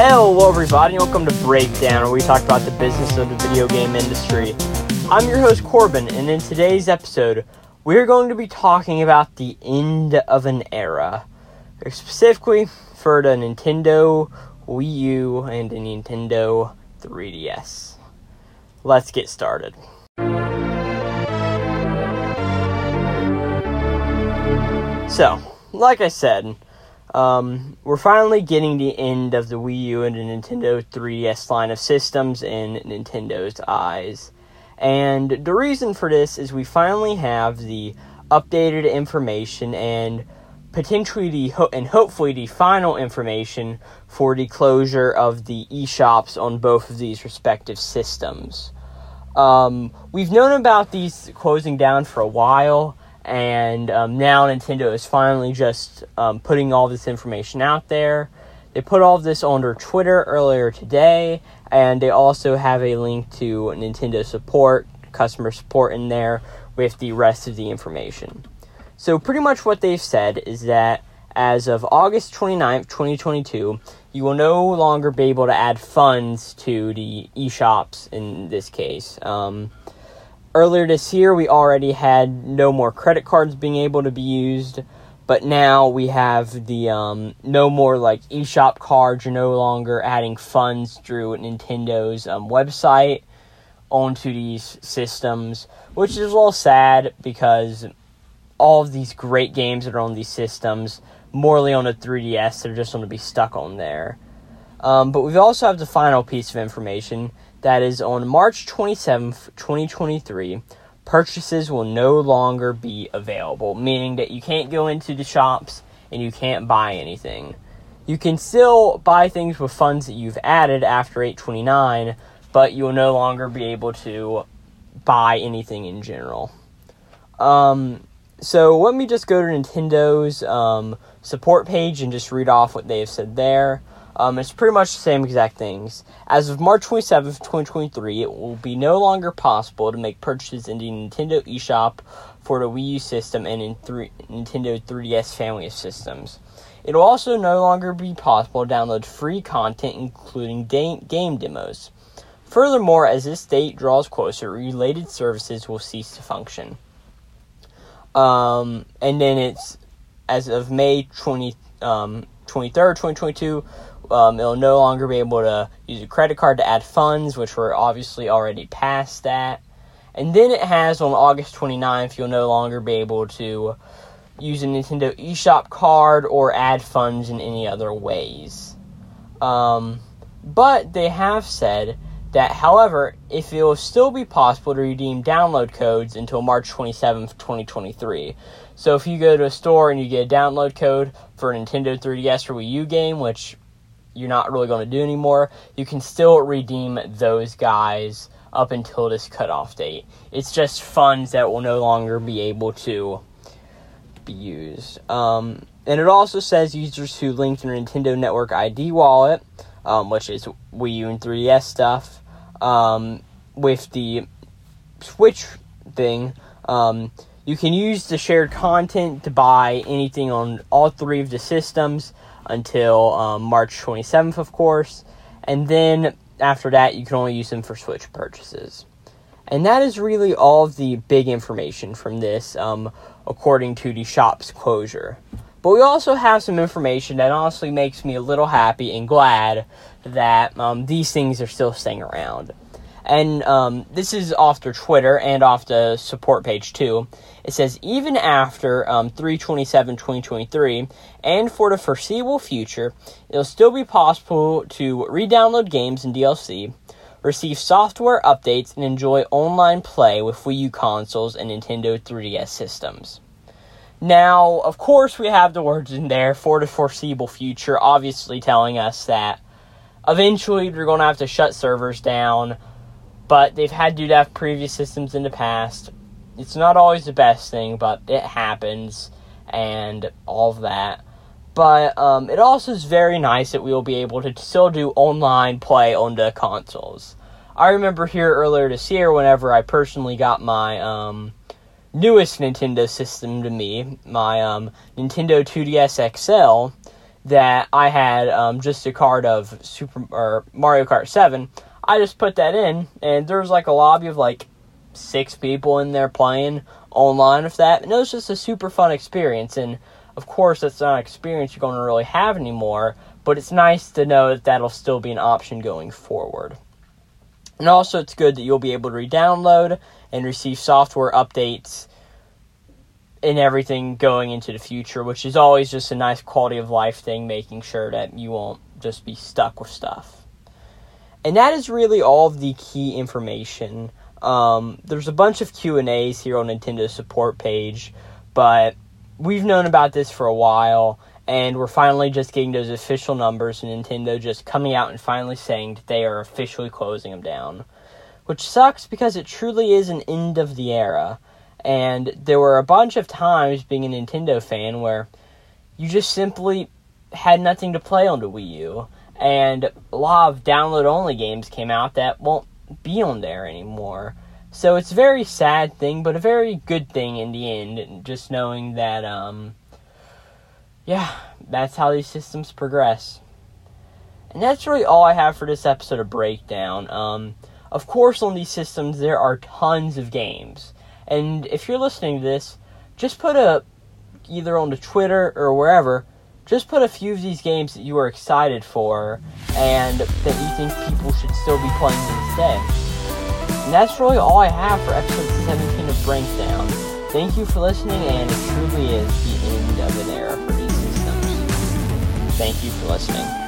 Hello, everybody, and welcome to Breakdown, where we talk about the business of the video game industry. I'm your host, Corbin, and in today's episode, we're going to be talking about the end of an era. Specifically for the Nintendo Wii U and the Nintendo 3DS. Let's get started. So, like I said, um, we're finally getting the end of the Wii U and the Nintendo 3DS line of systems in Nintendo's eyes. And the reason for this is we finally have the updated information and potentially the ho- and hopefully the final information for the closure of the eShops on both of these respective systems. Um, we've known about these closing down for a while, and um, now Nintendo is finally just um, putting all this information out there. They put all of this on their Twitter earlier today, and they also have a link to Nintendo support, customer support in there with the rest of the information. So, pretty much what they've said is that as of August 29th, 2022, you will no longer be able to add funds to the eShops in this case. Um, earlier this year, we already had no more credit cards being able to be used, but now we have the um, no more like eShop cards. You're no longer adding funds through Nintendo's um, website onto these systems, which is a little sad because all of these great games that are on these systems, morely on a 3DS, they're just going to be stuck on there. Um, but we also have the final piece of information that is on March 27th, 2023. Purchases will no longer be available, meaning that you can't go into the shops and you can't buy anything. You can still buy things with funds that you've added after 829, but you will no longer be able to buy anything in general. Um, so let me just go to Nintendo's um, support page and just read off what they have said there. Um, it's pretty much the same exact things. As of March 27th, 2023, it will be no longer possible to make purchases in the Nintendo eShop for the Wii U system and in three, Nintendo 3DS family of systems. It will also no longer be possible to download free content, including da- game demos. Furthermore, as this date draws closer, related services will cease to function. Um, and then it's as of May 20, um, 23rd, 2022, um, it'll no longer be able to use a credit card to add funds, which we're obviously already past that. And then it has on August 29th, you'll no longer be able to use a Nintendo eShop card or add funds in any other ways. Um, but they have said that, however, if it will still be possible to redeem download codes until March 27th, 2023. So if you go to a store and you get a download code for a Nintendo 3DS or Wii U game, which you're not really going to do anymore, you can still redeem those guys up until this cutoff date. It's just funds that will no longer be able to be used. Um, and it also says users who link their Nintendo Network ID wallet um, which is Wii U and 3DS stuff, um, with the Switch thing. Um, you can use the shared content to buy anything on all three of the systems until um, March 27th, of course. And then after that, you can only use them for Switch purchases. And that is really all of the big information from this, um, according to the shop's closure. But we also have some information that honestly makes me a little happy and glad that um, these things are still staying around. And um, this is off their Twitter and off the support page too. It says even after um, 327 2023 and for the foreseeable future, it'll still be possible to re download games and DLC, receive software updates, and enjoy online play with Wii U consoles and Nintendo 3DS systems. Now, of course, we have the words in there for the foreseeable future, obviously telling us that eventually they're going to have to shut servers down, but they've had to that previous systems in the past. It's not always the best thing, but it happens, and all of that. But um, it also is very nice that we will be able to still do online play on the consoles. I remember here earlier this year, whenever I personally got my um, newest Nintendo system to me, my um, Nintendo 2DS XL, that I had um, just a card of Super or Mario Kart 7. I just put that in, and there was like a lobby of like six people in there playing online with that, and it was just a super fun experience. And of course, that's not an experience you're going to really have anymore, but it's nice to know that that'll still be an option going forward. And also, it's good that you'll be able to re download and receive software updates and everything going into the future, which is always just a nice quality of life thing, making sure that you won't just be stuck with stuff. And that is really all of the key information. Um, there's a bunch of Q and A's here on Nintendo's support page, but we've known about this for a while, and we're finally just getting those official numbers, and Nintendo just coming out and finally saying that they are officially closing them down, which sucks because it truly is an end of the era. And there were a bunch of times being a Nintendo fan where you just simply had nothing to play on the Wii U. And a lot of download only games came out that won't be on there anymore. So it's a very sad thing, but a very good thing in the end. Just knowing that, um, yeah, that's how these systems progress. And that's really all I have for this episode of Breakdown. Um, of course, on these systems, there are tons of games. And if you're listening to this, just put a either on the Twitter or wherever, just put a few of these games that you are excited for and that you think people should still be playing instead. And that's really all I have for episode 17 of Breakdown. Thank you for listening, and it truly is the end of an era for these systems. Thank you for listening.